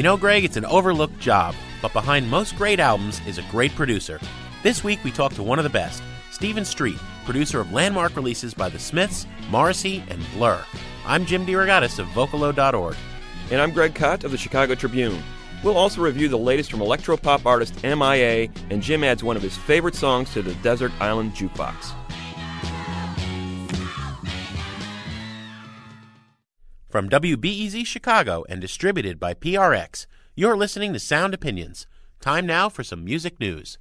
You know, Greg, it's an overlooked job, but behind most great albums is a great producer. This week we talked to one of the best, Stephen Street, producer of landmark releases by The Smiths, Morrissey, and Blur. I'm Jim DeRogatis of Vocalo.org. And I'm Greg Kot of the Chicago Tribune. We'll also review the latest from electropop artist MIA, and Jim adds one of his favorite songs to the Desert Island Jukebox. From WBEZ Chicago and distributed by PRX, you're listening to Sound Opinions. Time now for some music news.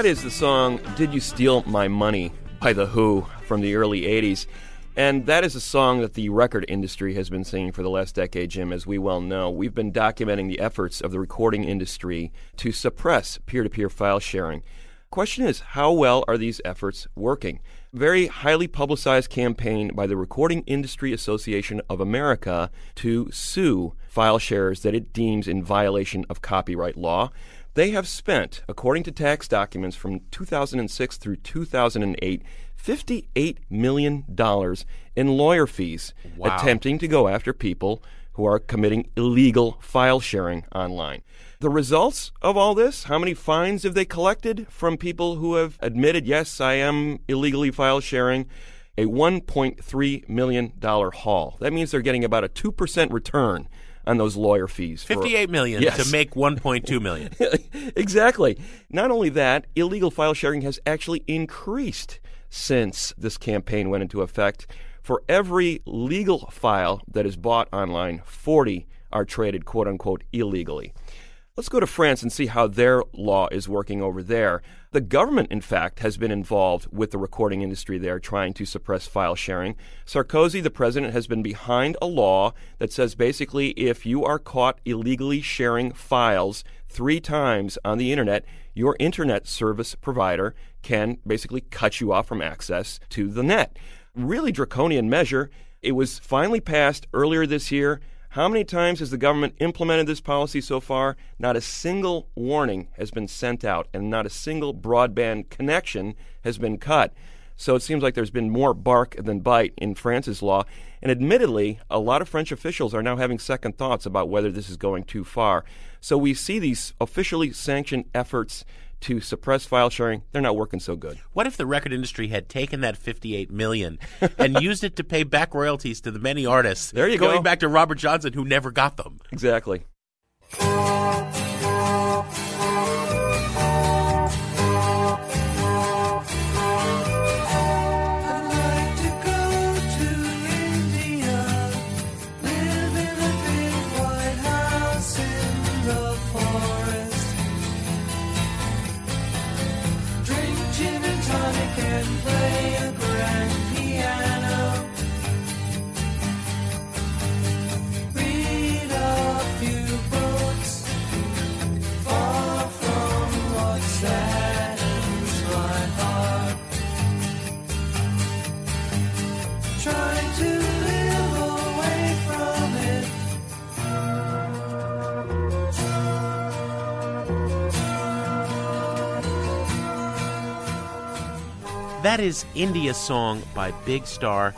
That is the song Did You Steal My Money by The Who from the early 80s. And that is a song that the record industry has been singing for the last decade, Jim, as we well know. We've been documenting the efforts of the recording industry to suppress peer to peer file sharing. Question is, how well are these efforts working? Very highly publicized campaign by the Recording Industry Association of America to sue file sharers that it deems in violation of copyright law. They have spent, according to tax documents from 2006 through 2008, $58 million in lawyer fees Wow. attempting to go after people who are committing illegal file sharing online. The results of all this, how many fines have they collected from people who have admitted, yes, I am illegally file sharing? A $1.3 million haul. That means they're getting about a 2% return on those lawyer fees. for- 58 million Yes. to make 1.2 million. exactly. Not only that, illegal file sharing has actually increased since this campaign went into effect. For every legal file that is bought online, 40 are traded quote unquote illegally. Let's go to France and see how their law is working over there. The government, in fact, has been involved with the recording industry there trying to suppress file sharing. Sarkozy, the president, has been behind a law that says basically if you are caught illegally sharing files three times on the internet, your internet service provider can basically cut you off from access to the net. Really draconian measure. It was finally passed earlier this year. How many times has the government implemented this policy so far? Not a single warning has been sent out, and not a single broadband connection has been cut. So it seems like there's been more bark than bite in France's law. And admittedly, a lot of French officials are now having second thoughts about whether this is going too far. So we see these officially sanctioned efforts to suppress file sharing, they're not working so good. What if the record industry had taken that 58 million and used it to pay back royalties to the many artists? There you going go. back to Robert Johnson who never got them. Exactly. That is India song by Big Star.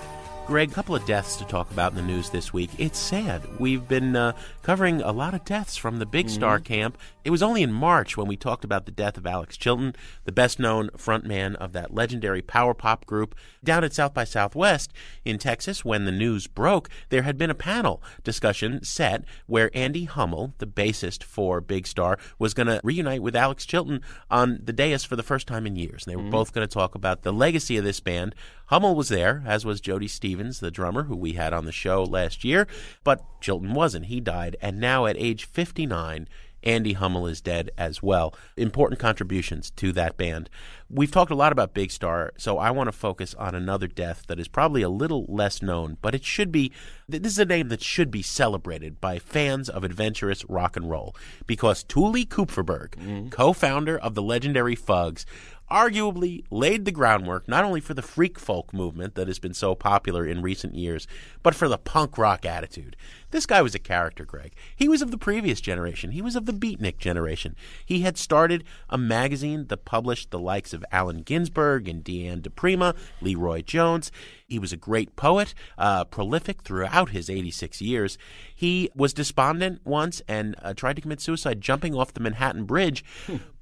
Greg, a couple of deaths to talk about in the news this week. It's sad. We've been uh, covering a lot of deaths from the Big Star camp. It was only in March when we talked about the death of Alex Chilton, the best known frontman of that legendary power pop group. Down at South by Southwest in Texas, when the news broke, there had been a panel discussion set where Andy Hummel, the bassist for Big Star, was going to reunite with Alex Chilton on the dais for the first time in years. And they were mm-hmm. both going to talk about the legacy of this band. Hummel was there, as was Jody Stephens, the drummer who we had on the show last year, but Chilton wasn't. He died, and now at age 59, Andy Hummel is dead as well. Important contributions to that band. We've talked a lot about Big Star, so I want to focus on another death that is probably a little less known, but it should be. This is a name that should be celebrated by fans of adventurous rock and roll because Tuli Kupferberg, mm-hmm. co-founder of the legendary Fugs, arguably laid the groundwork not only for the freak folk movement that has been so popular in recent years, but for the punk rock attitude. This guy was a character, Greg. He was of the previous generation. He was of the beatnik generation. He had started a magazine that published the likes of Allen Ginsberg and Deanne DePrima, LeRoi Jones. He was a great poet, uh, prolific throughout his 86 years. He was despondent once and uh, tried to commit suicide jumping off the Manhattan Bridge,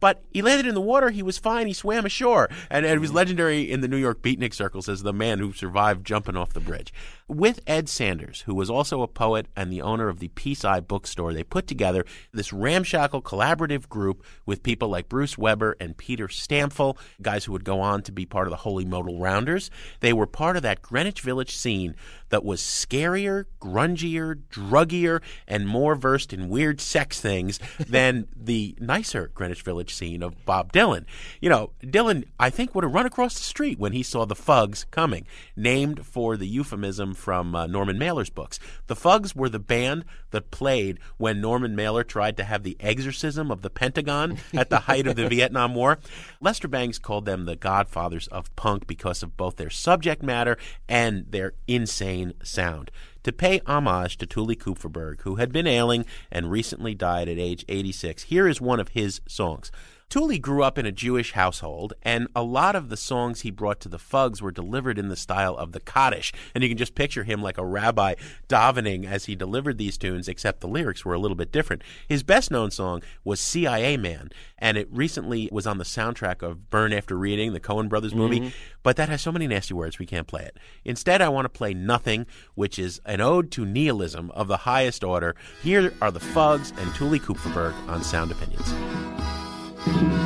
but he landed in the water. He was fine. He swam ashore, and, and he was legendary in the New York beatnik circles as the man who survived jumping off the bridge. With Ed Sanders, who was also a poet and the owner of the Peace Eye bookstore, they put together this ramshackle collaborative group with people like Bruce Weber and Peter Stampfel, guys who would go on to be part of the Holy Modal Rounders. They were part of that Greenwich Village scene that was scarier, grungier, druggier, and more versed in weird sex things than the nicer Greenwich Village scene of Bob Dylan. You know, Dylan, I think, would have run across the street when he saw the Fugs coming, named for the euphemism from uh, Norman Mailer's books. The Fugs were the band that played when Norman Mailer tried to have the exorcism of the Pentagon at the height of the Vietnam War. Lester Bangs called them the godfathers of punk because of both their subject matter and their insane sound. To pay homage to Tuli Kupferberg, who had been ailing and recently died at age 86, here is one of his songs. Tuli grew up in a Jewish household, and a lot of the songs he brought to the Fugs were delivered in the style of the Kaddish. And you can just picture him like a rabbi davening as he delivered these tunes, except the lyrics were a little bit different. His best known song was CIA Man, and it recently was on the soundtrack of Burn After Reading, the Coen Brothers movie, mm-hmm. but that has so many nasty words we can't play it. Instead, I want to play Nothing, which is an ode to nihilism of the highest order. Here are the Fugs and Tuli Kupferberg on Sound Opinions. 心。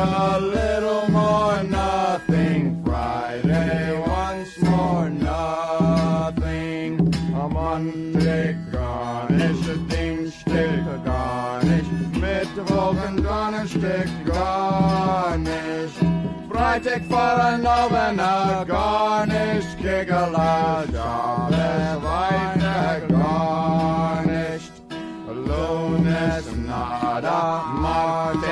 A little more, nothing. Friday, once more, nothing. A Monday, garnish, a ding, stick, a garnish. Mittwochen, Donnerstag, garnish. Freitag for a garnish. Kegela, Jobbes, weiter, garnished. Lunes nada, martes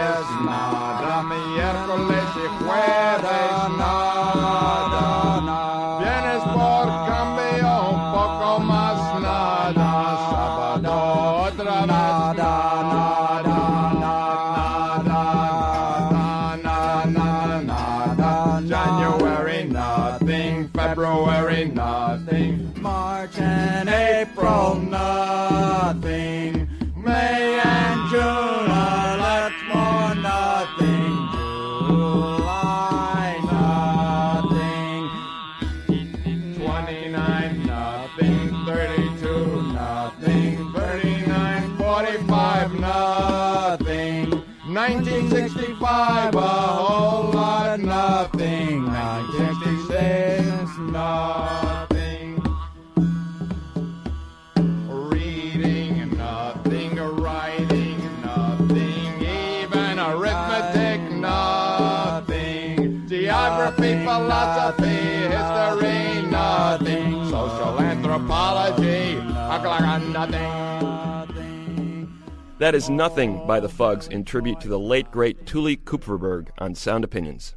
That is Nothing by the Fugs in tribute to the late great Tuli Kupferberg on Sound Opinions.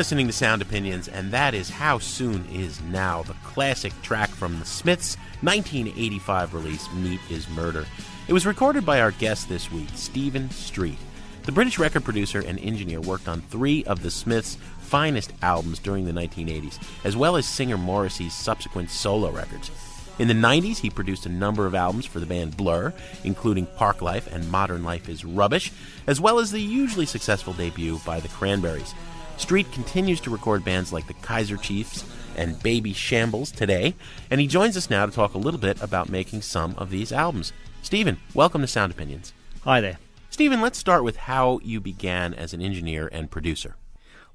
Listening to Sound Opinions, and that is How Soon Is Now, the classic track from the Smiths' 1985 release, Meat is Murder. It was recorded by our guest this week, Stephen Street. The British record producer and engineer worked on three of the Smiths' finest albums during the 1980s, as well as singer Morrissey's subsequent solo records. In the 90s, he produced a number of albums for the band Blur, including Parklife and Modern Life is Rubbish, as well as the hugely successful debut by the Cranberries. Street continues to record bands like the Kaiser Chiefs and Babyshambles today, and he joins us now to talk a little bit about making some of these albums. Stephen, welcome to Sound Opinions. Hi there. Stephen, let's start with how you began as an engineer and producer.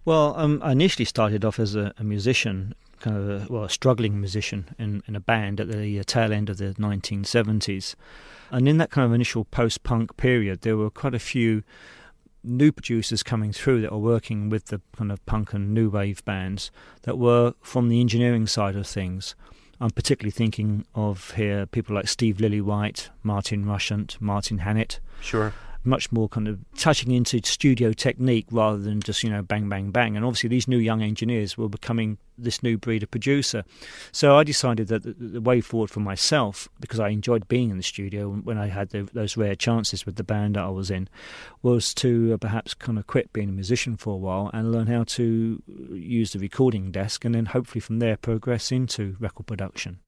Well, um, I initially started off as a, a musician, kind of a, well, a struggling musician in, in a band at the uh, tail end of the 1970s. And in that kind of initial post punk period, there were quite a few new producers coming through that were working with the kind of punk and new wave bands that were from the engineering side of things. I'm particularly thinking of here people like Steve Lillywhite, Martin Rushent, Martin Hannett, Sure. much more kind of touching into studio technique rather than just you know bang bang bang and obviously these new young engineers were becoming this new breed of producer so i decided that the, the way forward for myself because i enjoyed being in the studio when i had the, those rare chances with the band that i was in was to uh, perhaps kind of quit being a musician for a while and learn how to use the recording desk and then hopefully from there progress into record production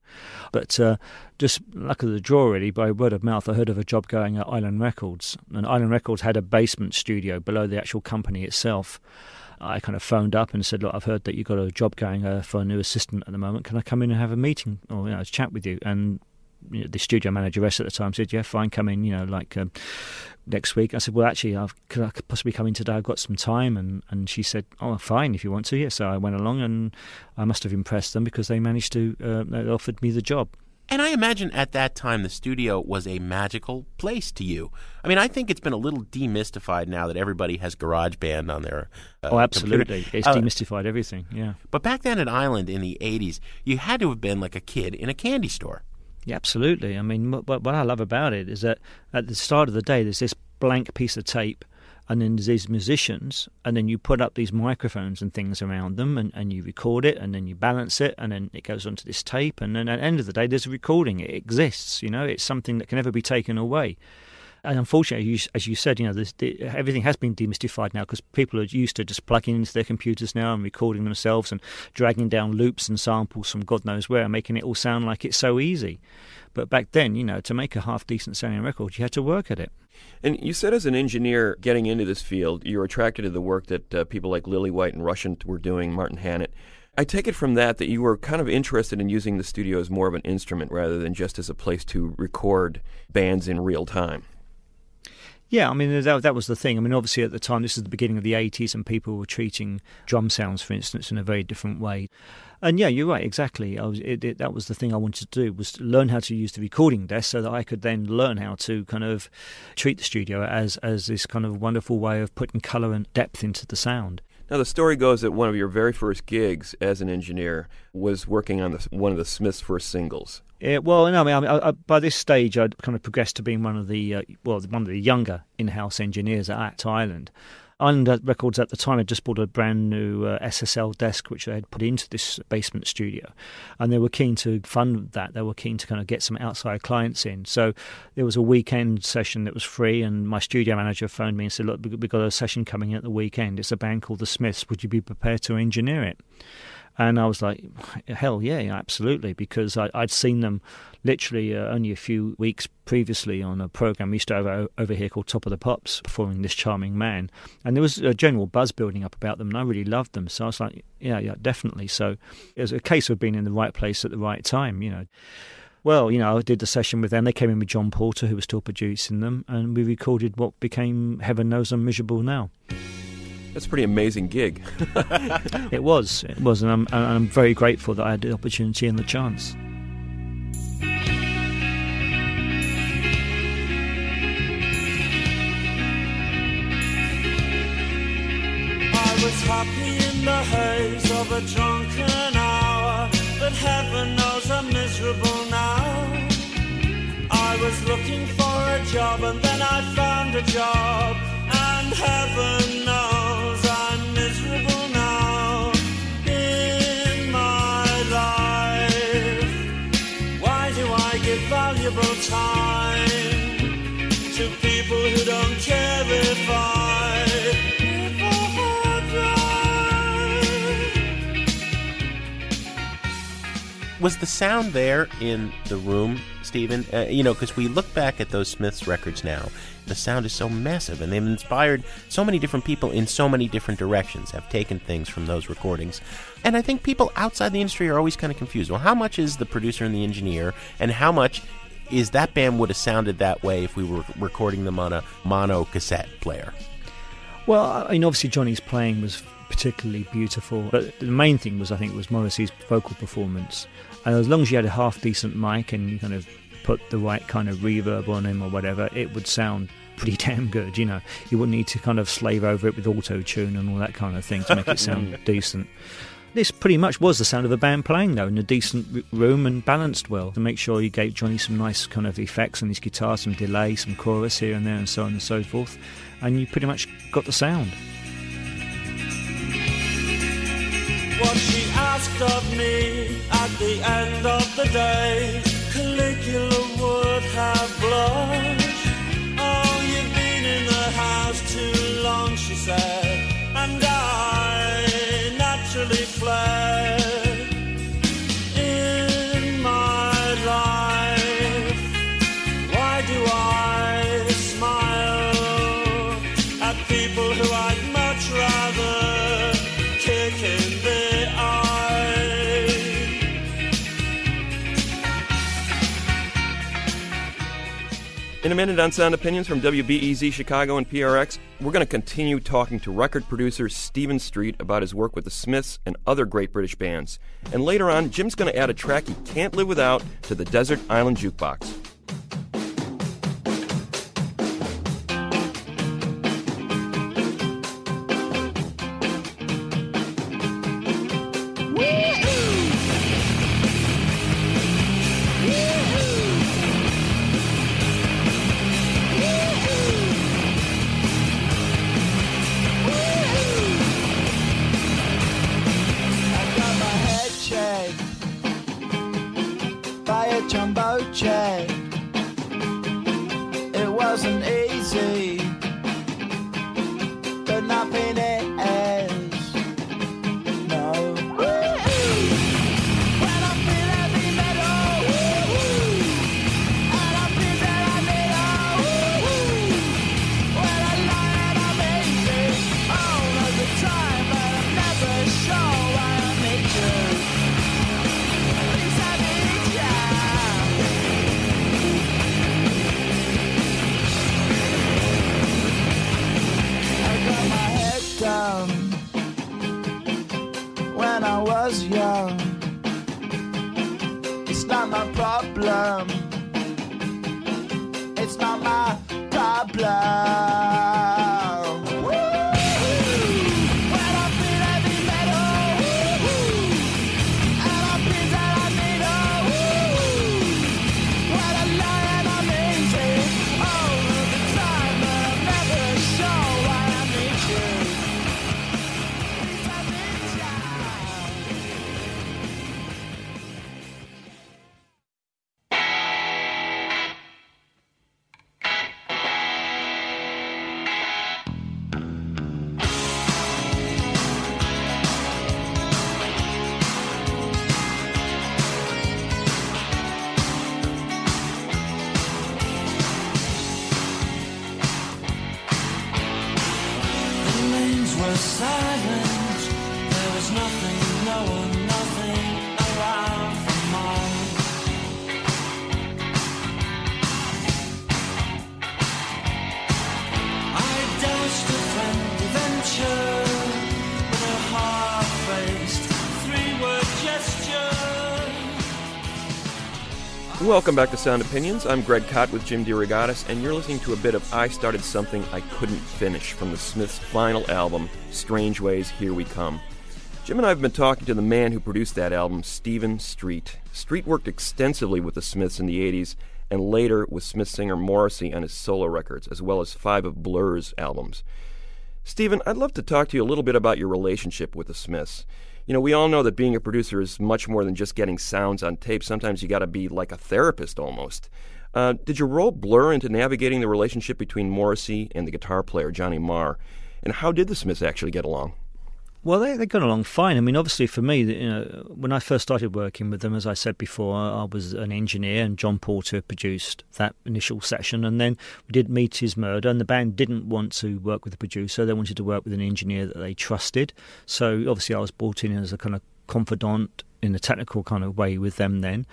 but uh, just luck of the draw, really, by word of mouth, I heard of a job going at Island Records. And Island Records had a basement studio below the actual company itself. I kind of phoned up and said, Look, I've heard that you've got a job going uh, for a new assistant at the moment. Can I come in and have a meeting or you know, chat with you? And you know, the studio manager at the time said, "Yeah, fine, come in." You know, like um, next week. I said, "Well, actually, I've, could I possibly come in today? I've got some time." And and she said, "Oh, fine, if you want to." Yeah, so I went along, and I must have impressed them because they managed to uh, they offered me the job. And I imagine at that time the studio was a magical place to you. I mean, I think it's been a little demystified now that everybody has GarageBand on their. Uh, oh, absolutely! computer. It's Uh, demystified everything. Yeah. But back then at Island in the 80s, you had to have been like a kid in a candy store. Yeah, absolutely. I mean, what, what I love about it is that at the start of the day, there's this blank piece of tape, and then there's these musicians, and then you put up these microphones and things around them, and, and you record it, and then you balance it, and then it goes onto this tape, and then at the end of the day, there's a recording. It exists, you know, it's something that can never be taken away. And unfortunately, as you said, you know, this, the, everything has been demystified now because people are used to just plugging into their computers now and recording themselves and dragging down loops and samples from God knows where, making it all sound like it's so easy. But back then, you know, to make a half decent sounding record, you had to work at it. And you said, as an engineer getting into this field, you were attracted to the work that uh, people like Lillywhite and Rushent were doing, Martin Hannett. I take it from that that you were kind of interested in using the studio as more of an instrument rather than just as a place to record bands in real time. Yeah, I mean that that was the thing. I mean, obviously at the time, this is the beginning of the '80s, and people were treating drum sounds, for instance, in a very different way. And yeah, you're right, exactly. I was it, it, that was the thing I wanted to do was to learn how to use the recording desk, so that I could then learn how to kind of treat the studio as as this kind of wonderful way of putting color and depth into the sound. Now, the story goes that one of your very first gigs as an engineer was working on the, one of the Smiths' first singles. Yeah, well, no, I mean, I I, by this stage, I'd kind of progressed to being one of the uh, well, one of the younger in-house engineers at Act Island. Island Records at the time had just bought a brand new uh, SSL desk, which they had put into this basement studio, and they were keen to fund that. They were keen to kind of get some outside clients in. So there was a weekend session that was free, and my studio manager phoned me and said, "Look, we've got a session coming in at the weekend. It's a band called the Smiths. Would you be prepared to engineer it?" And I was like, hell yeah, absolutely, because I, would seen them literally uh, only a few weeks previously on a program we used to have over here called Top of the Pops, performing this charming man. And there was a general buzz building up about them, and I really loved them. So I was like, yeah, yeah, definitely. So it was a case of being in the right place at the right time, you know. Well, you know, I did the session with them. They came in with John Porter, who was still producing them, and we recorded what became Heaven Knows I'm Miserable Now. That's a pretty amazing gig. it was. It was, and I'm, I'm very grateful that I had the opportunity and the chance. I was happy in the haze of a drunken hour, but heaven knows I'm miserable now. I was looking for a job and then I found a job, and heaven knows. Was the sound there in the room, Stephen? Uh, you know, because we look back at those Smiths records now, the sound is so massive, and they've inspired so many different people in so many different directions, have taken things from those recordings. And I think people outside the industry are always kind of confused. Well, how much is the producer and the engineer, and how much is that band would have sounded that way if we were recording them on a mono cassette player? Well, I mean, obviously Johnny's playing was particularly beautiful, but the main thing was I think was Morrissey's vocal performance. And as long as you had a half decent mic and you kind of put the right kind of reverb on him or whatever, it would sound pretty damn good. You know, you wouldn't need to kind of slave over it with auto tune and all that kind of thing to make it sound decent. This pretty much was the sound of a band playing, though, in a decent room and balanced well to make sure you gave Johnny some nice kind of effects on his guitar, some delay, some chorus here and there, and so on and so forth. And you pretty much got the sound. Asked of me at the end of the day, Caligula would have blushed. Oh, you've been in the house too long, she said, and I naturally fled. In a minute on Sound Opinions from WBEZ Chicago and PRX, we're going to continue talking to record producer Stephen Street about his work with the Smiths and other great British bands. And later on, Jim's going to add a track he can't live without to the Desert Island Jukebox. Welcome back to Sound Opinions. I'm Greg Kot with Jim DeRogatis, and you're listening to a bit of I Started Something I Couldn't Finish from the Smiths' final album, Strangeways, Here We Come. Jim and I have been talking to the man who produced that album, Stephen Street. Street worked extensively with the Smiths in the 80s and later with Smith singer Morrissey on his solo records, as well as five of Blur's albums. Stephen, I'd love to talk to you a little bit about your relationship with the Smiths. You know, we all know that being a producer is much more than just getting sounds on tape. Sometimes you got to be like a therapist almost. Uh, did your role blur into navigating the relationship between Morrissey and the guitar player Johnny Marr? And how did the Smiths actually get along? Well, they they got along fine. I mean, obviously for me, you know, when I first started working with them, as I said before, I was an engineer, and John Porter produced that initial session, and then we did Meat is Murder, and the band didn't want to work with the producer; they wanted to work with an engineer that they trusted. So obviously, I was brought in as a kind of confidant in a technical kind of way with them then.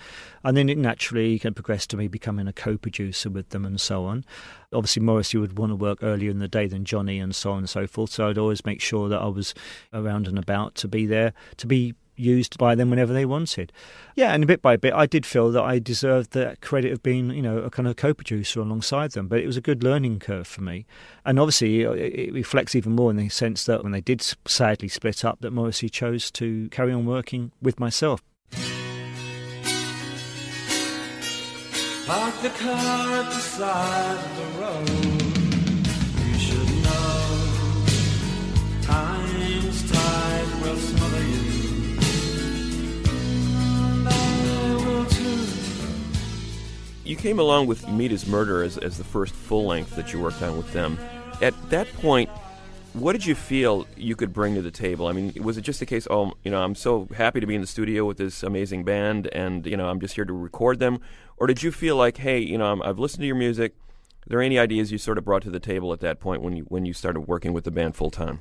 And then it naturally kind of progressed to me becoming a co producer with them and so on. Obviously, Morrissey would want to work earlier in the day than Johnny and so on and so forth. So I'd always make sure that I was around and about to be there, to be used by them whenever they wanted. Yeah, and bit by bit, I did feel that I deserved the credit of being, you know, a kind of co-producer alongside them. But it was a good learning curve for me, and obviously it reflects even more in the sense that when they did sadly split up, that Morrissey chose to carry on working with myself. Park the car at the side of the road. You came along with Meat is Murder as, as the first full length that you worked on with them. At that point, what did you feel you could bring to the table? I mean, was it just a case, oh, you know, I'm so happy to be in the studio with this amazing band and, you know, I'm just here to record them? Or did you feel like, hey, you know, I'm, I've listened to your music. Are there any ideas you sort of brought to the table at that point when you when you started working with the band full time?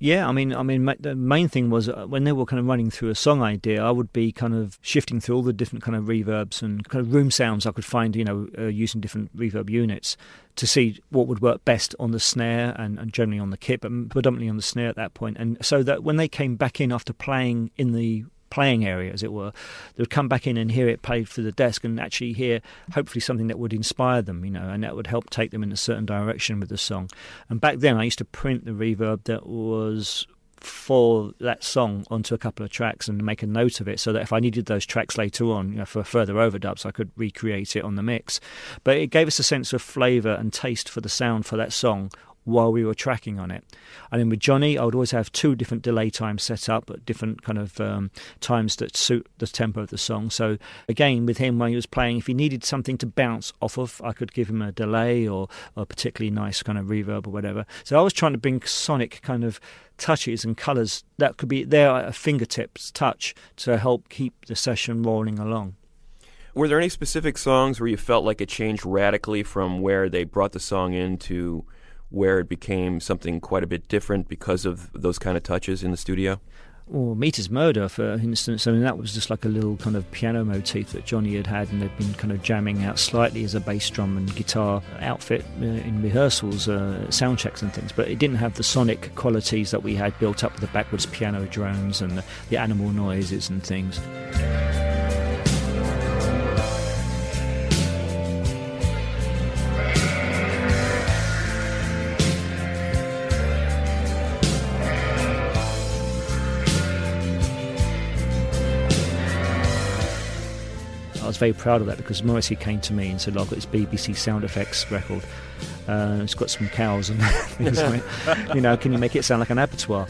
Yeah, I mean, I mean, the main thing was uh, when they were kind of running through a song idea, I would be kind of shifting through all the different kind of reverbs and kind of room sounds I could find, you know, uh, using different reverb units to see what would work best on the snare and, and generally on the kit, but predominantly on the snare at that point. And so that when they came back in after playing in the playing area, as it were, they would come back in and hear it played through the desk and actually hear hopefully something that would inspire them, you know, and that would help take them in a certain direction with the song. And back then, I used to print the reverb that was for that song onto a couple of tracks and make a note of it so that if I needed those tracks later on you know, for further overdubs, I could recreate it on the mix. But it gave us a sense of flavour and taste for the sound for that song while we were tracking on it. And then with Johnny, I would always have two different delay times set up at different kind of um, times that suit the tempo of the song. So again, with him when he was playing, if he needed something to bounce off of, I could give him a delay or, or a particularly nice kind of reverb or whatever. So I was trying to bring sonic kind of touches and colours that could be there at a fingertips touch to help keep the session rolling along. Were there any specific songs where you felt like it changed radically from where they brought the song in to where it became something quite a bit different because of those kind of touches in the studio? Or Meat is Murder, for instance, I mean, that was just like a little kind of piano motif that Johnny had had, and they'd been kind of jamming out slightly as a bass drum and guitar outfit uh, in rehearsals, uh, sound checks, and things. But it didn't have the sonic qualities that we had built up with the backwards piano drones and the, the animal noises and things. Was very proud of that because Morrissey came to me and said, "Look, I've got this BBC sound effects record. Uh, it's got some cows and things on it. You know, can you make it sound like an abattoir?"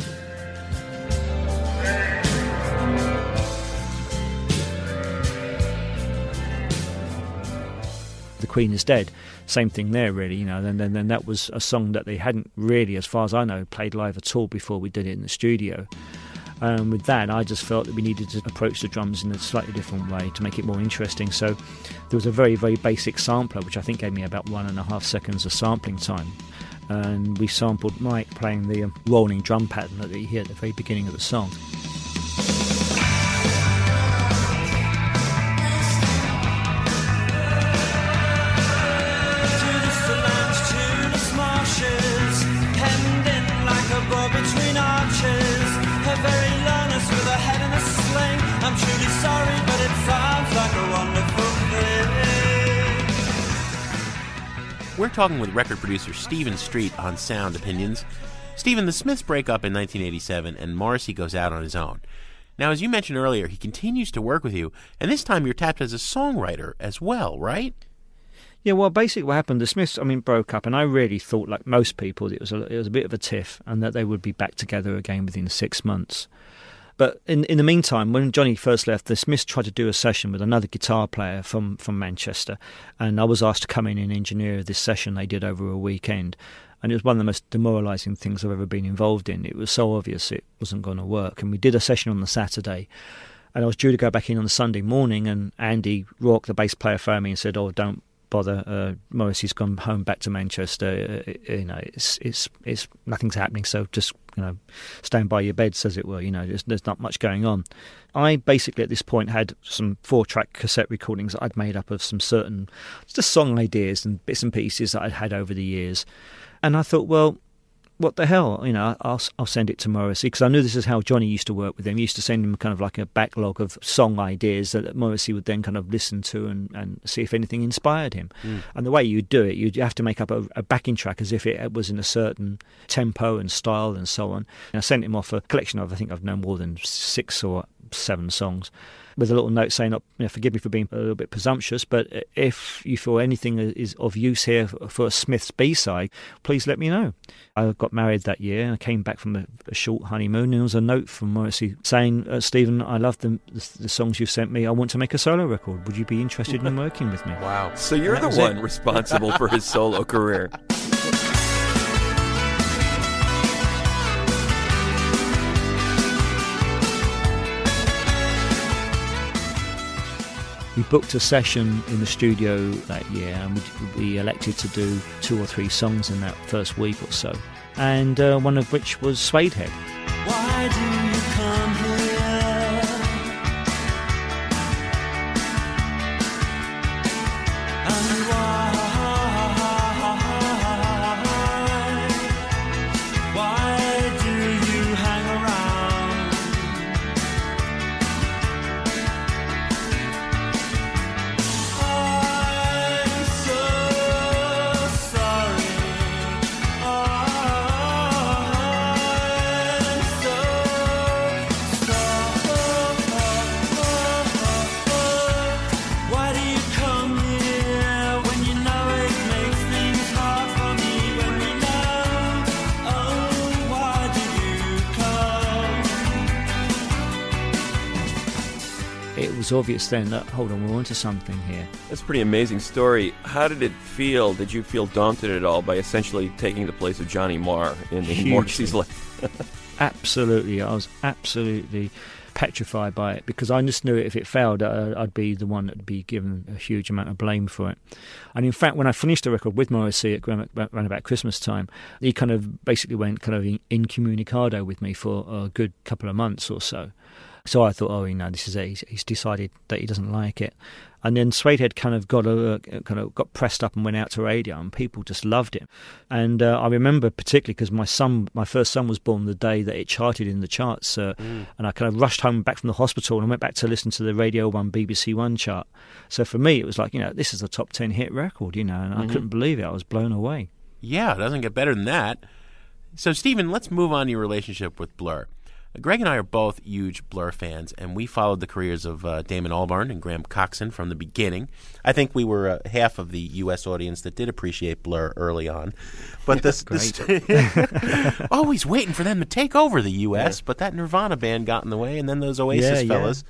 The Queen is Dead. Same thing there, really. You know, and then then that was a song that they hadn't really, as far as I know, played live at all before we did it in the studio. And with that, I just felt that we needed to approach the drums in a slightly different way to make it more interesting. So there was a very, very basic sampler, which I think gave me about one and a half seconds of sampling time. and we sampled Mike playing the um, rolling drum pattern that you hear at the very beginning of the song. Talking with record producer Stephen Street on Sound Opinions. Stephen, the Smiths break up in 1987 and Morrissey goes out on his own. Now, as you mentioned earlier, he continues to work with you, and this time you're tapped as a songwriter as well, right? Yeah, well, basically what happened, the Smiths, I mean, broke up, and I really thought, like most people, it was a, it was a bit of a tiff, and that they would be back together again within six months. But in in the meantime, when Johnny first left, the Smiths tried to do a session with another guitar player from, from Manchester, and I was asked to come in and engineer this session they did over a weekend. And it was one of the most demoralising things I've ever been involved in. It was so obvious it wasn't going to work. And we did a session on the Saturday, and I was due to go back in on the Sunday morning, and Andy Rourke, the bass player, phoned me and said, "Oh, don't bother. Uh, Morrissey's gone home back to Manchester. Uh, you know, it's it's it's nothing's happening. So just you know, stand by your beds, as it were. You know, there's, there's not much going on. I basically at this point had some four-track cassette recordings that I'd made up of some certain just song ideas and bits and pieces that I'd had over the years, and I thought, well, what the hell? You know, I'll I'll send it to Morrissey because I knew this is how Johnny used to work with him. He used to send him kind of like a backlog of song ideas that Morrissey would then kind of listen to and, and see if anything inspired him. Mm. And the way you do it, you'd have to make up a, a backing track as if it was in a certain tempo and style and so on. And I sent him off a collection of I think I've known more than six or seven songs with a little note saying, you know, forgive me for being a little bit presumptuous, but if you feel anything is of use here for a Smith's B-side, please let me know. I got married that year and I came back from a, a short honeymoon and there was a note from Morrissey saying, uh, Stephen, I love the, the, the songs you've sent me. I want to make a solo record. Would you be interested in working with me? Wow. So you're the one it. responsible for his solo career. We booked a session in the studio that year, and we, elected to do two or three songs in that first week or so, and uh, one of which was Suede was obvious then that, hold on, we're onto something here. That's a pretty amazing story. How did it feel? Did you feel daunted at all by essentially taking the place of Johnny Marr in the. Morrissey's life? Absolutely, I was absolutely petrified by it because I just knew if it failed, I'd be the one that'd be given a huge amount of blame for it. And in fact, when I finished the record with Morrissey at around about Christmas time, he kind of basically went kind of incommunicado with me for a good couple of months or so. So I thought, oh, you know, this is it. He's, he's decided that he doesn't like it. And then Suedehead kind of got a, kind of got pressed up and went out to radio, and people just loved it. And uh, I remember particularly because my son, my first son, was born the day that it charted in the charts, uh, and I kind of rushed home back from the hospital and I went back to listen to the Radio One, BBC One chart. So for me, it was like, you know, this is a top ten hit record, you know, and I Mhm. couldn't believe it. I was blown away. Yeah, it doesn't get better than that. So, Stephen, let's move on to your relationship with Blur. Greg and I are both huge Blur fans, and we followed the careers of uh, Damon Albarn and Graham Coxon from the beginning. I think we were uh, half of the U.S. audience that did appreciate Blur early on. But this, this always waiting for them to take over the U.S., but that Nirvana band got in the way, and then those Oasis Yeah, yeah. fellas.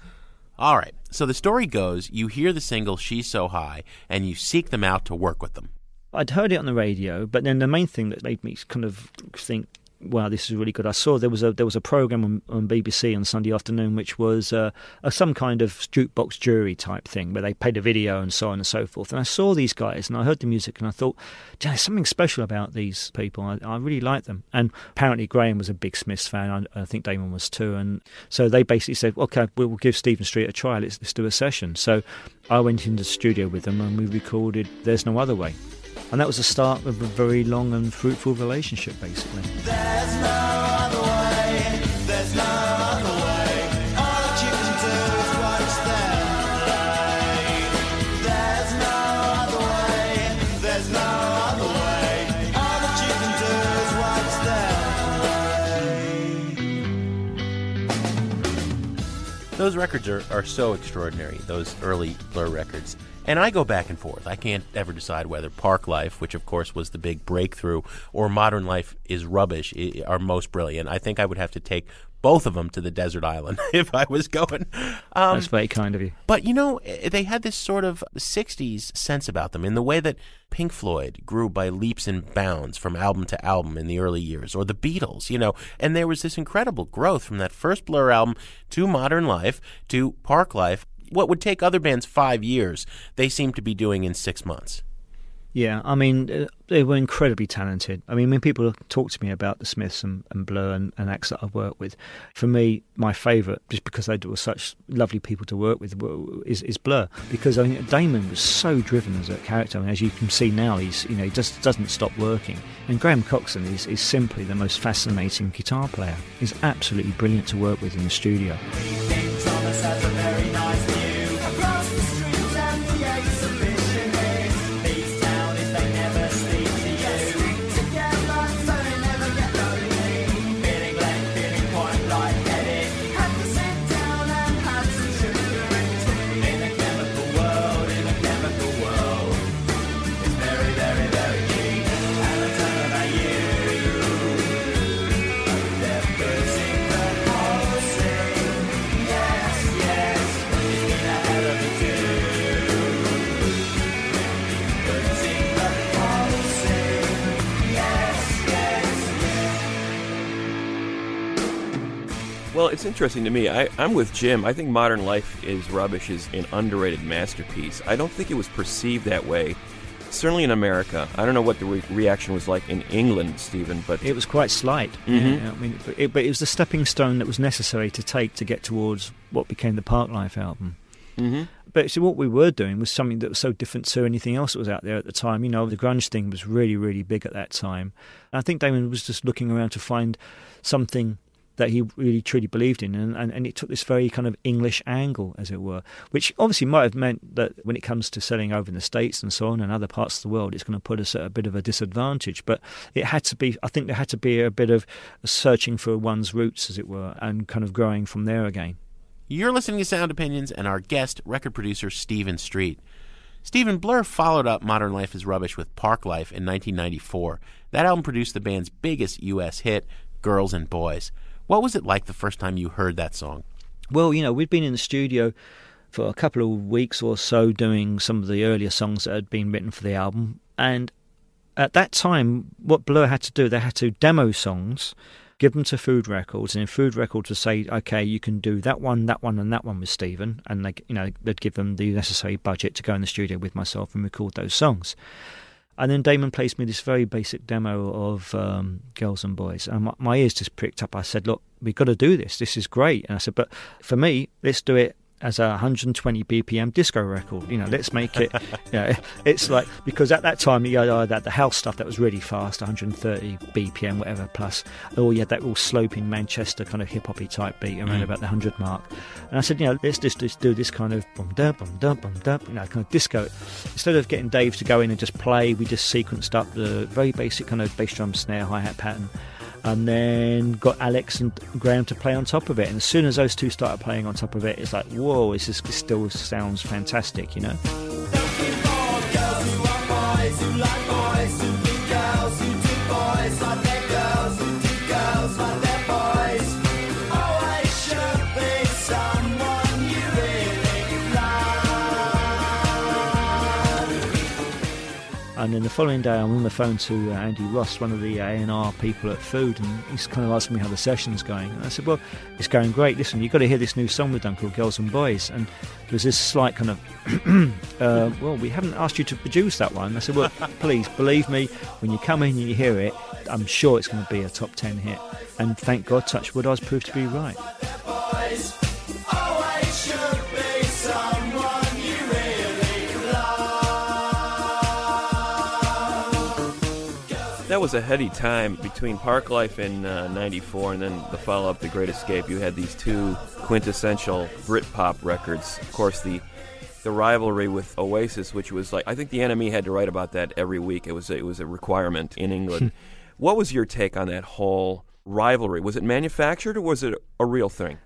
All right, so the story goes you hear the single She's So High, and you seek them out to work with them. I'd heard it on the radio, but then the main thing that made me kind of think wow, this is really good. I saw there was a there was a program on, on BBC on Sunday afternoon which was uh, a, some kind of jukebox jury type thing where they played a video and so on and so forth. And I saw these guys and I heard the music and I thought, "Gee, there's something special about these people. I, I really like them. And apparently Graham was a big Smiths fan. I, I think Damon was too. And so they basically said, okay, we'll give Stephen Street a try. Let's, let's do a session. So I went into the studio with them and we recorded There's No Other Way. And that was the start of a very long and fruitful relationship, basically. There's no other way. There's no other way. All that you can do is watch them play. There's no other way. There's no other way. All that you can do is watch them play. Those records are, are so extraordinary, those early Blur records. And I go back and forth. I can't ever decide whether Parklife, which of course was the big breakthrough, or Modern Life is rubbish, are most brilliant. I think I would have to take both of them to the desert island if I was going. Um, That's very kind of you. but you know, eh, they had this sort of 60s sense about them in the way that Pink Floyd grew by leaps and bounds from album to album in the early years, or the Beatles, you know, and there was this incredible growth from that first Blur album to Modern Life to Parklife. What would take other bands five years, they seem to be doing in six months. Yeah, I mean, uh, they were incredibly talented. I mean, when people talk to me about the Smiths and, and Blur and, and acts that I've worked with, for me, my favourite, just because they were such lovely people to work with, is, is Blur. Because I mean, Damon was so driven as a character. I mean, as you can see now, he's you know he just doesn't stop working. And Graham Coxon is, is simply the most fascinating guitar player. He's absolutely brilliant to work with in the studio. Well, it's interesting to me. I, I'm with Jim. I think Modern Life is Rubbish is an underrated masterpiece. I don't think it was perceived that way. Certainly in America. I don't know what the re- reaction was like in England, Stephen, but It was quite slight. Mhm. Yeah, I mean, but it, but it was the stepping stone that was necessary to take to get towards what became the Parklife album. Mhm. But see, what we were doing was something that was so different to anything else that was out there at the time. You know, the grunge thing was really, really big at that time. And I think Damon was just looking around to find something that he really truly believed in, and, and, and it took this very kind of English angle, as it were, which obviously might have meant that when it comes to selling over in the States and so on and other parts of the world, it's going to put us at a bit of a disadvantage. But it had to be, I think there had to be a bit of searching for one's roots, as it were, and kind of growing from there again. You're listening to Sound Opinions and our guest, record producer Stephen Street. Stephen Blur followed up Modern Life is Rubbish with Parklife in 1994. That album produced the band's biggest U.S. hit, Girls and Boys. What was it like the first time you heard that song? Well, you know, we'd been in the studio for a couple of weeks or so doing some of the earlier songs that had been written for the album. And at that time, what Blur had to do, they had to demo songs, give them to Food Records, and Food Records would say, okay, you can do that one, that one, and that one with Stephen. And they, you know, they'd give them the necessary budget to go in the studio with myself and record those songs. And then Damon placed me this very basic demo of um, Girls and Boys. And my, my ears just pricked up. I said, Look, we've got to do this. This is great. And I said, But for me, let's do it as a 120 BPM disco record. You know, let's make it. you know, it's like, because at that time, you had that, the house stuff that was really fast, 130 BPM, whatever, plus, or you had that all sloping Manchester kind of hip hoppy type beat around Mm. about the 100 mark. And I said, you know, let's just, just do this kind of bum da bum da bum da, you know, kind of disco. Instead of getting Dave to go in and just play, we just sequenced up the very basic kind of bass drum snare hi hat pattern, and then got Alex and Graham to play on top of it. And as soon as those two started playing on top of it, it's like, whoa, this, is, this still sounds fantastic, you know. And then the following day, I'm on the phone to uh, Andy Ross, one of the A&R people at Food, and he's kind of asking me how the session's going. And I said, well, it's going great. Listen, you've got to hear this new song we've done called Girls and Boys. And there was this slight kind of, uh, well, we haven't asked you to produce that one. I said, well, please, believe me, when you come in and you hear it, I'm sure it's going to be a top 10 hit. And thank God, Touchwood, I was proved to be right. That was a heady time between Parklife in uh, 94 and then the follow up, The Great Escape. You had these two quintessential Britpop records. Of course, the the rivalry with Oasis, which was like, I think the NME had to write about that every week. It was, a, it was a requirement in England. what was your take on that whole rivalry? Was it manufactured or was it a real thing?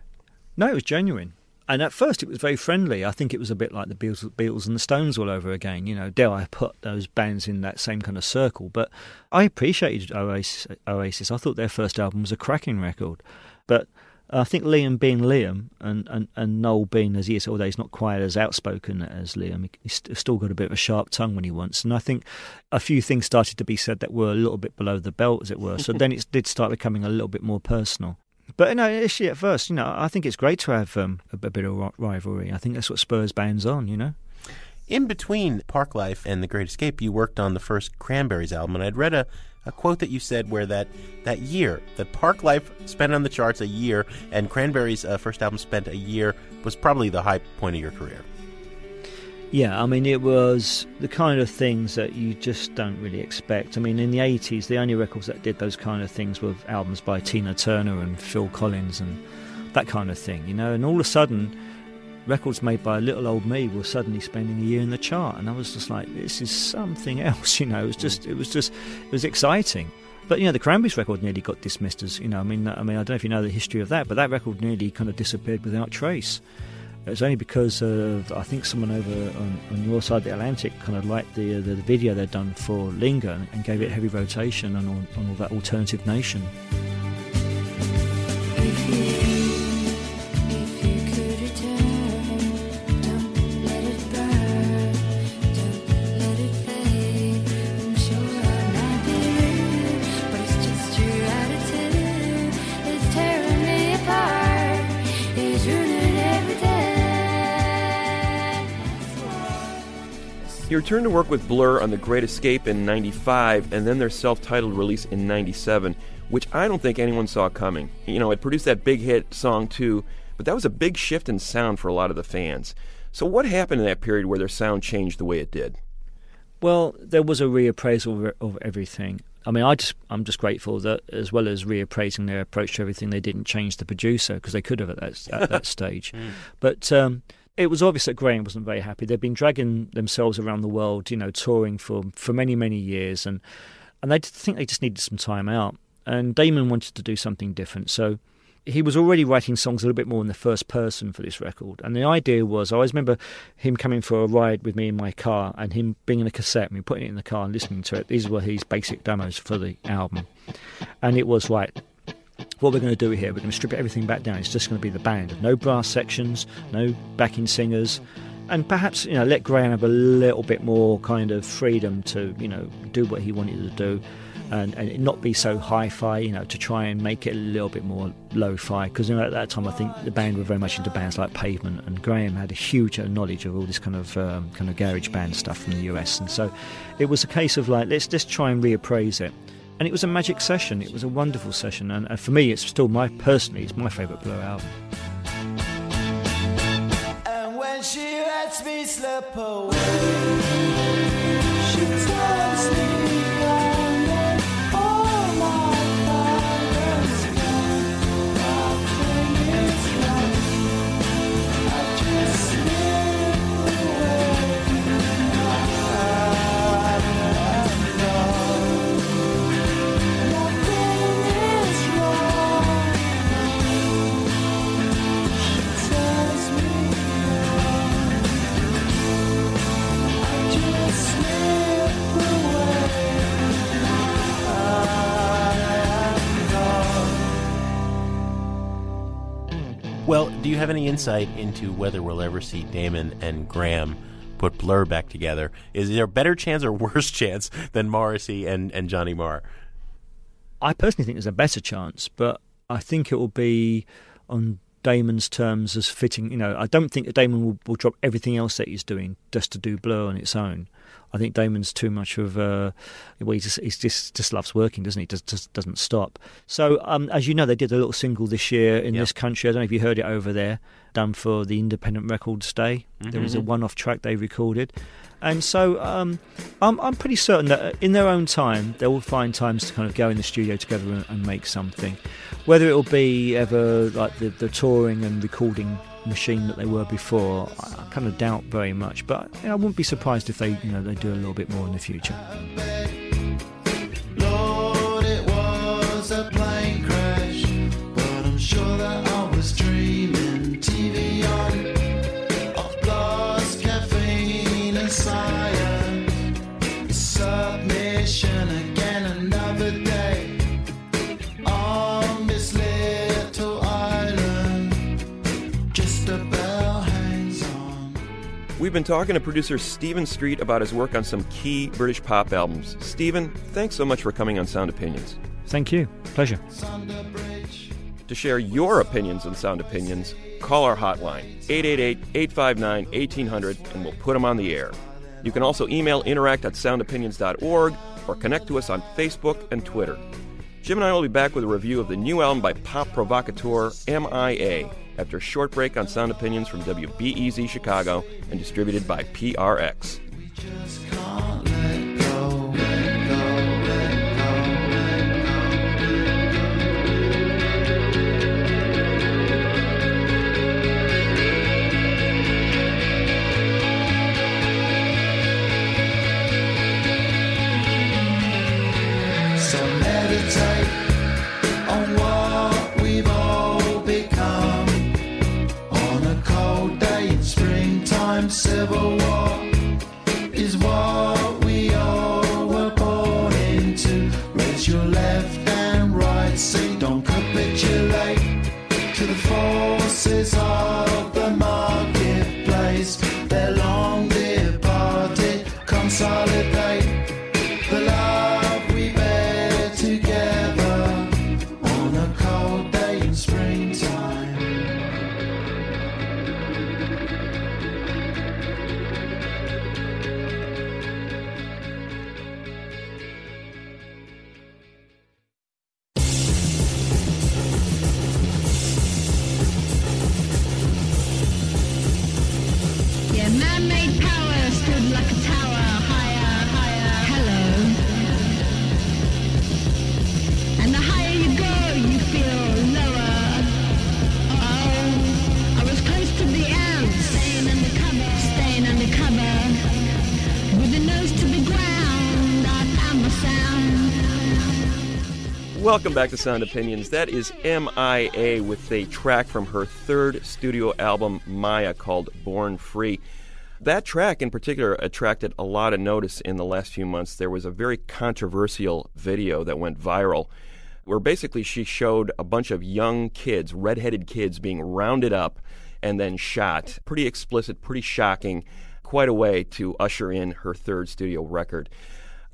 No, it was genuine. And at first, it was very friendly. I think it was a bit like the Beatles, Beatles and the Stones all over again. You know, dare I put those bands in that same kind of circle? But I appreciated Oasis. Oasis. I thought their first album was a cracking record. But I think Liam being Liam and, and, and Noel being as he is, although he's not quite as outspoken as Liam, he's still got a bit of a sharp tongue when he wants. And I think a few things started to be said that were a little bit below the belt, as it were. So then it did start becoming a little bit more personal. But you know, initially at first, you know, I think it's great to have um, a, a, bit of rivalry. I think that's what spurs bands on, you know. In between Parklife and The Great Escape, you worked on the first Cranberries album, and I'd read a, a quote that you said where that that year that Parklife spent on the charts a year, and Cranberries' uh, first album spent a year was probably the high point of your career. Yeah, I mean, it was the kind of things that you just don't really expect. I mean, in the 80s, the only records that did those kind of things were albums by Tina Turner and Phil Collins and that kind of thing, you know. And all of a sudden, records made by a little old me were suddenly spending a year in the chart. And I was just like, this is something else, you know. It was mm. just, it was just, it was exciting. But you know, the Cranberries record nearly got dismissed as you know. I mean, I mean, I don't know if you know the history of that, but that record nearly kind of disappeared without trace. It was only because of I think someone over on, on your side of the Atlantic kind of liked the, the, the video they'd done for Linger and, gave it heavy rotation and on, on all that alternative nation. He returned to work with Blur on The Great Escape in 95 and then their self titled release in 97, which I don't think anyone saw coming. You know, it produced that big hit song too, but that was a big shift in sound for a lot of the fans. So, what happened in that period where their sound changed the way it did? Well, there was a reappraisal of, everything. I mean, I just I'm just grateful that as well as reappraising their approach to everything, they didn't change the producer because they could have at that at that stage. Mm. But um, it was obvious that Graham wasn't very happy. They'd been dragging themselves around the world, you know, touring for for many many years, and and they think they just needed some time out. And Damon wanted to do something different, so he was already writing songs a little bit more in the first person for this record. And the idea was, I always remember him coming for a ride with me in my car and him bringing a cassette and me putting it in the car and listening to it. These were his basic demos for the album. And it was right, what we're going to do here, we're going to strip everything back down. It's just going to be the band. No brass sections, no backing singers. And perhaps, you know, let Graham have a little bit more kind of freedom to, you know, do what he wanted to do and, and not be so hi-fi, you know, to try and make it a little bit more lo-fi. Because you know, at that time, I think the band were very much into bands like Pavement, and Graham had a huge knowledge of all this kind of um, kind of garage band stuff from the US, and so it was a case of like, let's just try and reappraise it. And it was a magic session. It was a wonderful session, and, and for me, it's still my personally, it's my favourite Blur album. And when she lets me slip away, she tells me. Well, do you have any insight into whether we'll ever see Damon and Graham put Blur back together. Is there a better chance or worse chance than Morrissey and, and Johnny Marr? I personally think there's a better chance, but I think it will be on Damon's terms as fitting. You know, I don't think that Damon will, will drop everything else that he's doing just to do Blur on its own. I think Damon's too much of a well, he just he just just loves working, doesn't he? Just just doesn't stop. So, um, as you know, they did a little single this year in this country. I don't know if you heard it over there, done for the Independent Records Day. There was a one-off track they recorded, and so um, I'm I'm pretty certain that uh, in their own time they will find times to kind of go in the studio together and, and make something. Whether it will be ever like the, the touring and recording machine that they were before, I, I kind of doubt very much. But you know, I wouldn't be surprised if they you know they do a little bit more in the future. Lord, We've been talking to producer Stephen Street about his work on some key British pop albums. Stephen, thanks so much for coming on Sound Opinions. Thank you, pleasure. To share your opinions on Sound Opinions, call our hotline, 888 859 1800, and we'll put them on the air. You can also email interact at soundopinions.org or connect to us on Facebook and Twitter. Jim and I will be back with a review of the new album by pop provocateur MIA after a short break on Sound Opinions from WBEZ Chicago and distributed by PRX. Civil Sound Opinions. That is MIA with a track from her third studio album, Maya, called Born Free. That track in particular attracted a lot of notice in the last few months. There was a very controversial video that went viral where basically she showed a bunch of young kids, redheaded kids, being rounded up and then shot. Pretty explicit, pretty shocking. Quite a way to usher in her third studio record.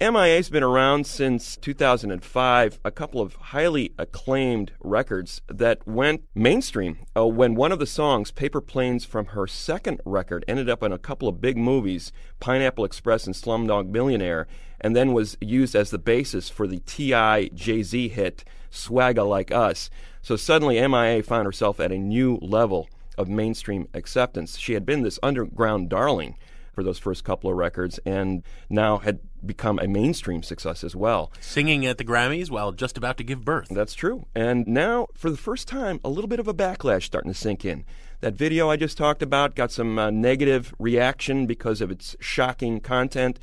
MIA's been around since 2005, a couple of highly acclaimed records that went mainstream. Uh, when one of the songs, Paper Planes from her second record, ended up in a couple of big movies, Pineapple Express and Slumdog Millionaire, and then was used as the basis for the T.I. Jay Z hit Swagga Like Us. So suddenly MIA found herself at a new level of mainstream acceptance. She had been this underground darling for those first couple of records and now had become a mainstream success as well. Singing at the Grammys while just about to give birth. That's true. And now, for the first time, a little bit of a backlash starting to sink in. That video I just talked about got some uh, negative reaction because of its shocking content.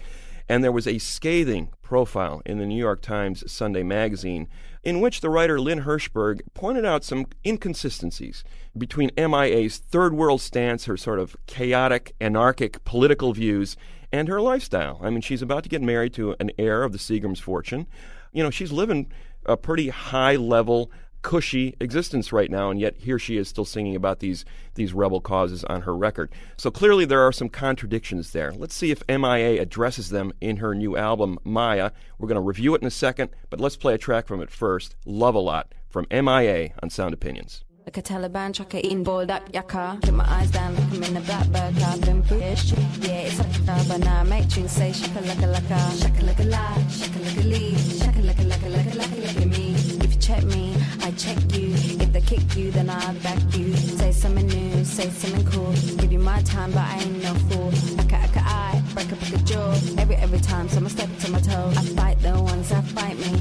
And there was a scathing profile in the New York Times Sunday magazine in which the writer Lynn Hirschberg pointed out some inconsistencies between MIA's third world stance, her sort of chaotic, anarchic political views, and her lifestyle. I mean, she's about to get married to an heir of the Seagram's fortune. You know, she's living a pretty high level, cushy existence right now, and yet here she is still singing about these these rebel causes on her record. So clearly there are some contradictions there. Let's see if MIA addresses them in her new album Maya. We're going to review it in a second, but let's play a track from it first. Love a lot from MIA on Sound Opinions. Like a Taliban trucker eating boiled up. Keep my eyes down, look 'em in British, yeah, it's like a but now make tunes say shaka laka laka. Shaka laka la, shaka laka lee. Shaka laka laka laka laka look at me. If you check me, I check you. If they kick you, then I back you. Say something new, say something cool. Give you my time, but I ain't no fool. Aka aka I, break up a jaw. Every every time someone step to my toe, I fight the ones that fight me.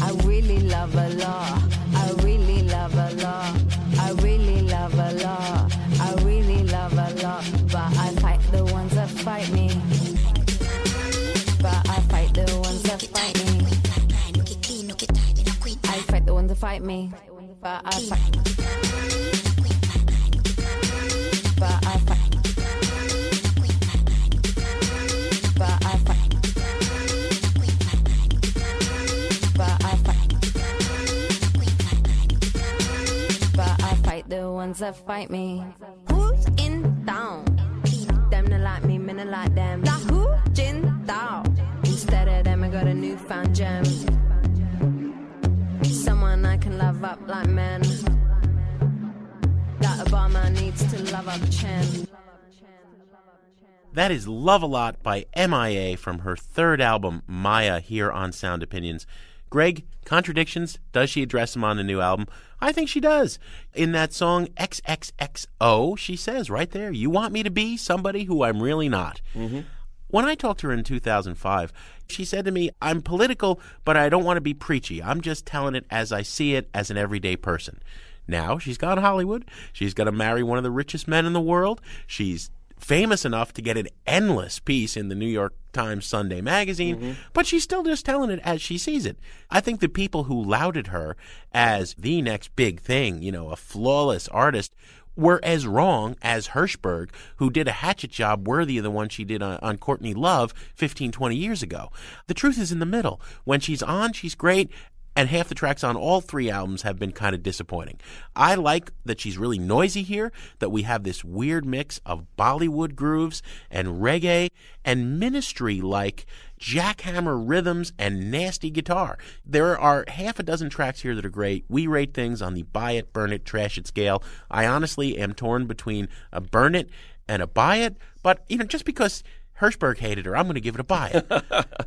I really love a law. I really love a law. I really love a law. I really love a law. But I fight the ones that fight me. But I fight the ones that fight me. Fight me. But I fight. But I fight. But I fight. But I fight. But I fight the ones that fight me. Who's in town? Them that like me, men that like them. Like who? Dao. Instead of them, I got a newfound gem. Someone I can love up like men. That Obama needs to love up Chen. That is Love a Lot by MIA from her third album, Maya, here on Sound Opinions. Greg, contradictions? Does she address them on the new album? I think she does. In that song XXXO, she says right there, You want me to be somebody who I'm really not. Mm-hmm. When I talked to her in 2005, she said to me, I'm political, but I don't want to be preachy. I'm just telling it as I see it as an everyday person. Now she's gone Hollywood. She's going to marry one of the richest men in the world. She's famous enough to get an endless piece in the New York Times Sunday magazine, mm-hmm. but she's still just telling it as she sees it. I think the people who lauded her as the next big thing, you know, a flawless artist, were as wrong as Hirschberg, who did a hatchet job worthy of the one she did on, on Courtney Love 15, 20 years ago. The truth is in the middle. When she's on, she's great. And half the tracks on all three albums have been kind of disappointing. I like that she's really noisy here, that we have this weird mix of Bollywood grooves and reggae and ministry like jackhammer rhythms and nasty guitar. There are half a dozen tracks here that are great. We rate things on the buy it, burn it, trash it scale. I honestly am torn between a burn it and a buy it, but you know, just because Hirschberg hated her, I'm going to give it a buy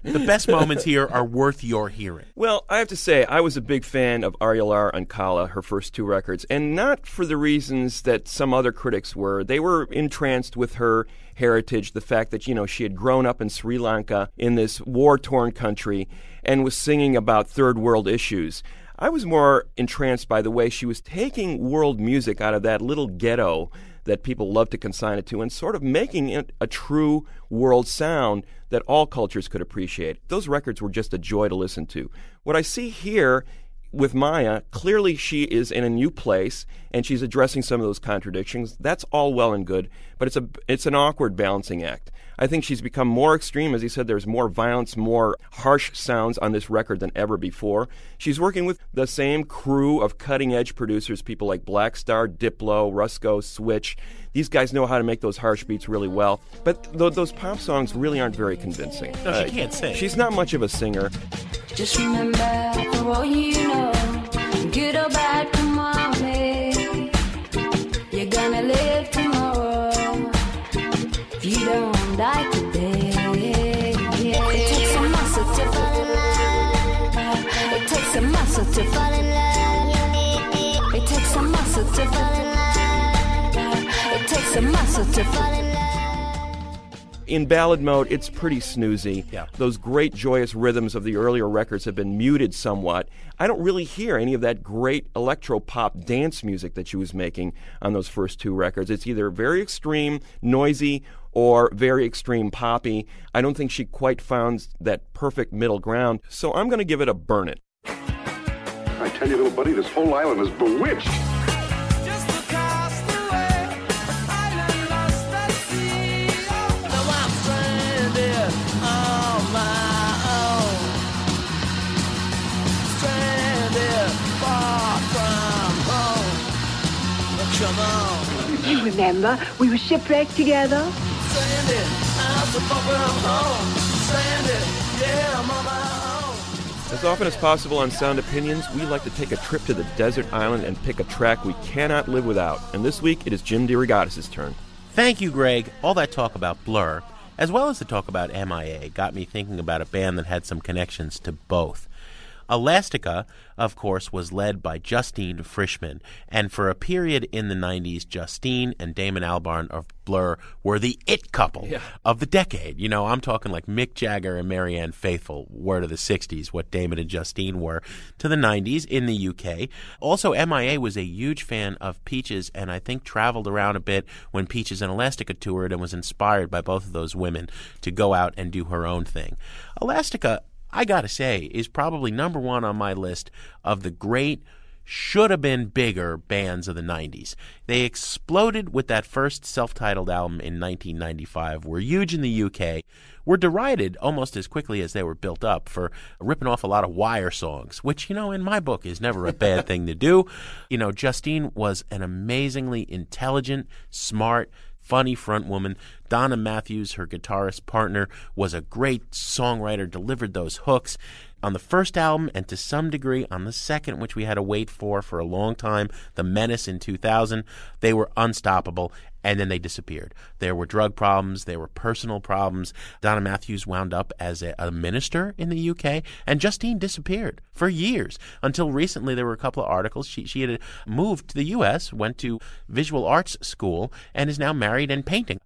the best moments here are worth your hearing. Well, I have to say, I was a big fan of Arular and Kala, her first two records, and not for the reasons that some other critics were. They were entranced with her heritage, the fact that, you know, she had grown up in Sri Lanka in this war torn country and was singing about third world issues. I was more entranced by the way she was taking world music out of that little ghetto that people love to consign it to and sort of making it a true world sound that all cultures could appreciate. Those records were just a joy to listen to. What I see here with Maya, clearly she is in a new place and she's addressing some of those contradictions. That's all well and good, but it's a it's an awkward balancing act. I think she's become more extreme. As he said, there's more violence, more harsh sounds on this record than ever before. She's working with the same crew of cutting edge producers, people like Blaqstarr, Diplo, Rusko, Switch. These guys know how to make those harsh beats really well, but th- those pop songs really aren't very convincing. Uh, No, she can't sing. She's not much of a singer. Just remember, for all you know, good or bad, come on, me. Takes a muscle to fall in love. in ballad mode, it's pretty snoozy. Yeah. Those great joyous rhythms of the earlier records have been muted somewhat. I don't really hear any of that great electro pop dance music that she was making on those first two records. It's either very extreme, noisy, or very extreme poppy. I don't think she quite found that perfect middle ground. So I'm going to give it a burn it. I tell you, little buddy, this whole island is bewitched. You remember, we were shipwrecked together. Sandy, I'm the I'm home. Sandy, yeah, I'm on. As often as possible on Sound Opinions, we like to take a trip to the desert island and pick a track we cannot live without. And this week, it is Jim DeRogatis' turn. Thank you, Greg. All that talk about Blur, as well as the talk about MIA, got me thinking about a band that had some connections to both. Elastica, of course, was led by Justine Frischmann, and for a period in the 90s, Justine and Damon Albarn of Blur were the it couple Yeah. of the decade. You know, I'm talking like Mick Jagger and Marianne Faithfull were to the 60s, what Damon and Justine were to the 90s in the UK. Also, MIA was a huge fan of Peaches and I think traveled around a bit when Peaches and Elastica toured and was inspired by both of those women to go out and do her own thing. Elastica, I gotta say, is probably number one on my list of the great should have been bigger bands of the 90s. They exploded with that first self titled album in 1995, were huge in the UK, were derided almost as quickly as they were built up for ripping off a lot of Wire songs, which, you know, in my book is never a bad thing to do. You know, Justine was an amazingly intelligent, smart, funny front woman. Donna Matthews, her guitarist partner, was a great songwriter, delivered those hooks on the first album and to some degree on the second, which we had to wait for for a long time, The Menace in 2000. They were unstoppable. And then they disappeared. There were drug problems. There were personal problems. Donna Matthews wound up as a, a minister in the UK, and Justine disappeared for years until recently. There were a couple of articles. She she had moved to the U.S., went to visual arts school, and is now married and painting.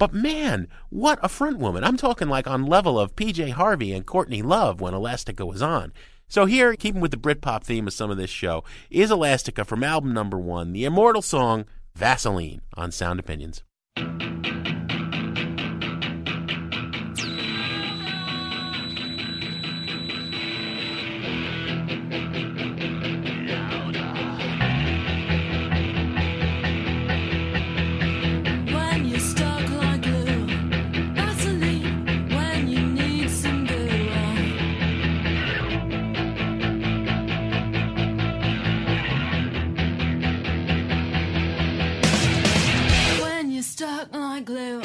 But man, what a front woman. I'm talking like on level of PJ Harvey and Courtney Love when Elastica was on. So here, keeping with the Britpop theme of some of this show, is Elastica from album number one, the immortal song Vaseline on Sound Opinions. blue.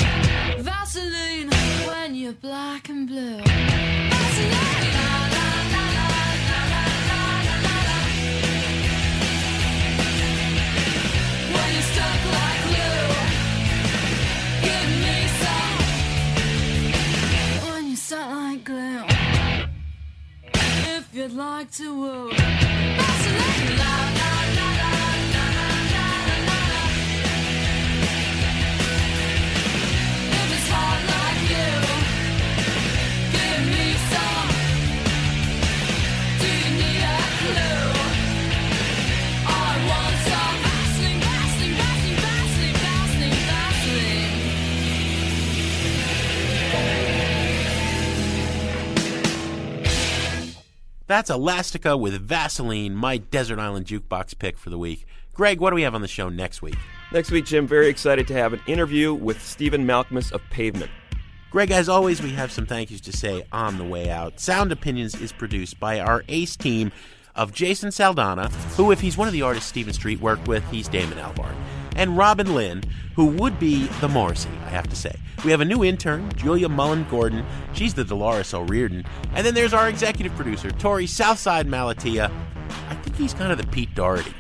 Vaseline when you're black and blue. Vaseline. Stuck like glue. If you'd like to woo. That's Elastica with Vaseline, my Desert Island Jukebox pick for the week. Greg, what do we have on the show next week? Next week, Jim, very excited to have an interview with Stephen Malkmus of Pavement. Greg, as always, we have some thank yous to say on the way out. Sound Opinions is produced by our ace team of Jason Saldanha, who, if he's one of the artists Stephen Street worked with, he's Damon Albarn, and Robin Linn, who would be the Morrissey, I have to say. We have a new intern, Julia Mullen Gordon. She's the Dolores O'Riordan. And then there's our executive producer, Torey Southside Malatia. I think he's kind of the Pete Doherty.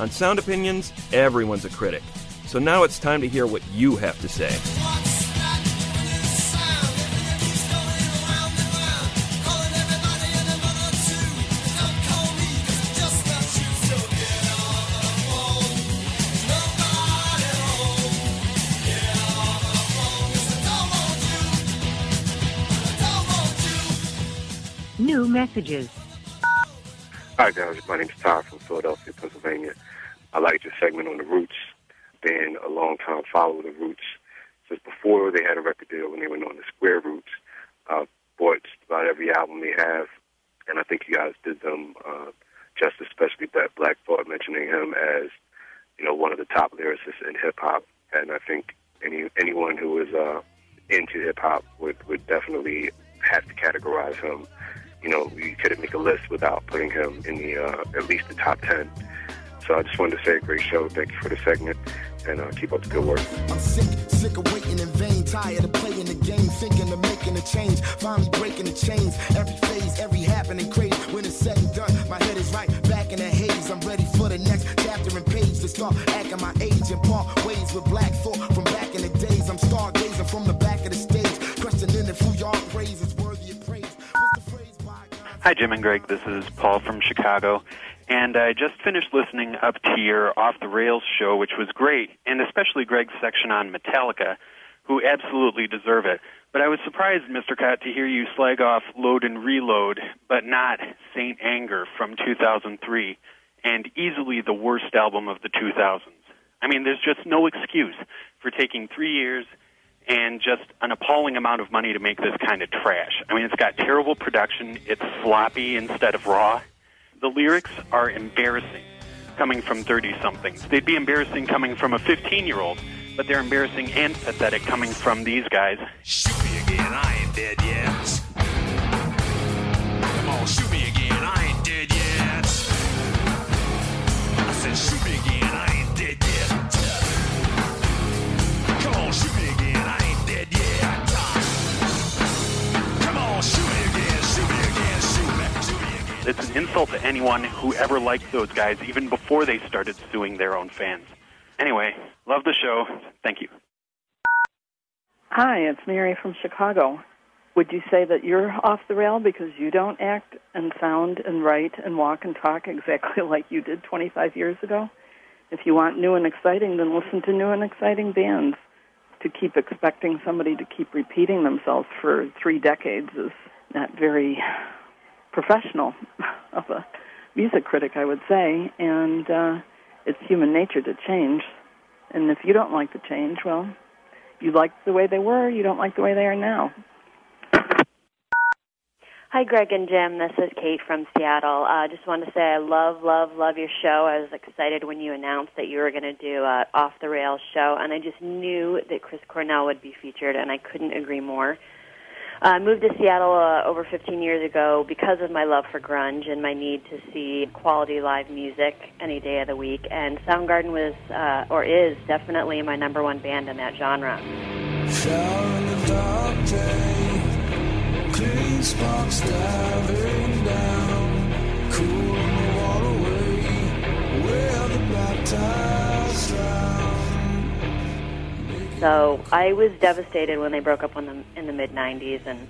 On Sound Opinions, everyone's a critic. So now it's time to hear what you have to say. Messages. Hi guys, my name is Todd from Philadelphia, Pennsylvania. I liked your segment on the Roots. Been a long time follower of the Roots since before they had a record deal when they went on the Square Roots. Uh, bought about every album they have, and I think you guys did them uh, justice, especially that Black Thought mentioning him as you know one of the top lyricists in hip hop. And I think any anyone who is uh, into hip hop would would definitely have to categorize him. You know, you couldn't make a list without putting him in the uh, at least the top ten. So I just wanted to say, a great show. Thank you for the segment, and uh, keep up the good work. I'm sick, sick of waiting in vain. Tired of playing the game, thinking of making a change. Finally breaking the chains. Every phase, every happening crazy. When it's said and done, my head is right back in the haze. I'm ready for the next chapter and page to start acting my age and part ways with black thought Hi, Jim and Greg. This is Paul from Chicago. And I just finished listening up to your Off the Rails show, which was great, and especially Greg's section on Metallica, who absolutely deserve it. But I was surprised, Mr. Kot, to hear you slag off Load and Reload, but not Saint Anger from 2003, and easily the worst album of the 2000s. I mean, there's just no excuse for taking three years and just an appalling amount of money to make this kind of trash. I mean, it's got terrible production, it's sloppy instead of raw. The lyrics are embarrassing coming from 30 somethings. They'd be embarrassing coming from a 15 year old, but they're embarrassing and pathetic coming from these guys. Shoot me again, I ain't dead yet. Come on, shoot me again, I ain't It's an insult to anyone who ever liked those guys, even before they started suing their own fans. Anyway, love the show. Thank you. Hi, it's Mary from Chicago. Would you say that you're off the rail because you don't act and sound and write and walk and talk exactly like you did 25 years ago? If you want new and exciting, then listen to new and exciting bands. To keep expecting somebody to keep repeating themselves for three decades is not very professional of a music critic, I would say. And uh, it's human nature to change. And if you don't like the change, well, you like the way they were, you don't like the way they are now. Hi, Greg and Jim. This is Kate from Seattle. I uh, just wanted to say I love, love, love your show. I was excited when you announced that you were going to do a off the rails show, and I just knew that Chris Cornell would be featured, and I couldn't agree more. Uh, I moved to Seattle uh, over 15 years ago because of my love for grunge and my need to see quality live music any day of the week. And Soundgarden was, uh, or is, definitely my number one band in that genre. Shower in the dark day, clean So I was devastated when they broke up in the, in the mid 90s, and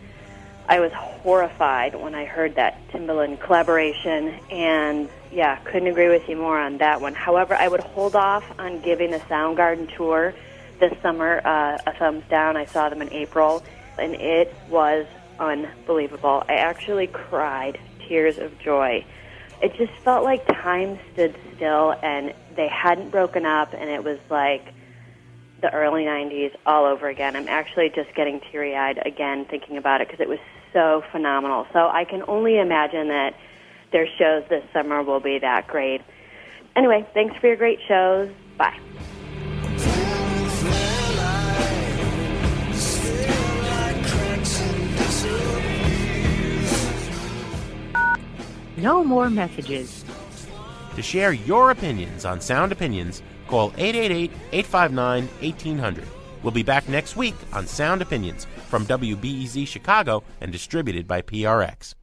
I was horrified when I heard that Timbaland collaboration. And yeah, couldn't agree with you more on that one. However, I would hold off on giving the Soundgarden tour this summer uh, a thumbs down. I saw them in April, and it was unbelievable. I actually cried tears of joy. It just felt like time stood still, and they hadn't broken up, and it was like the early 90s all over again. I'm actually just getting teary eyed again thinking about it because it was so phenomenal. So I can only imagine that their shows this summer will be that great. Anyway, thanks for your great shows. Bye. No more messages. To share your opinions on Sound Opinions, call 888-859-1800. We'll be back next week on Sound Opinions from WBEZ Chicago and distributed by PRX.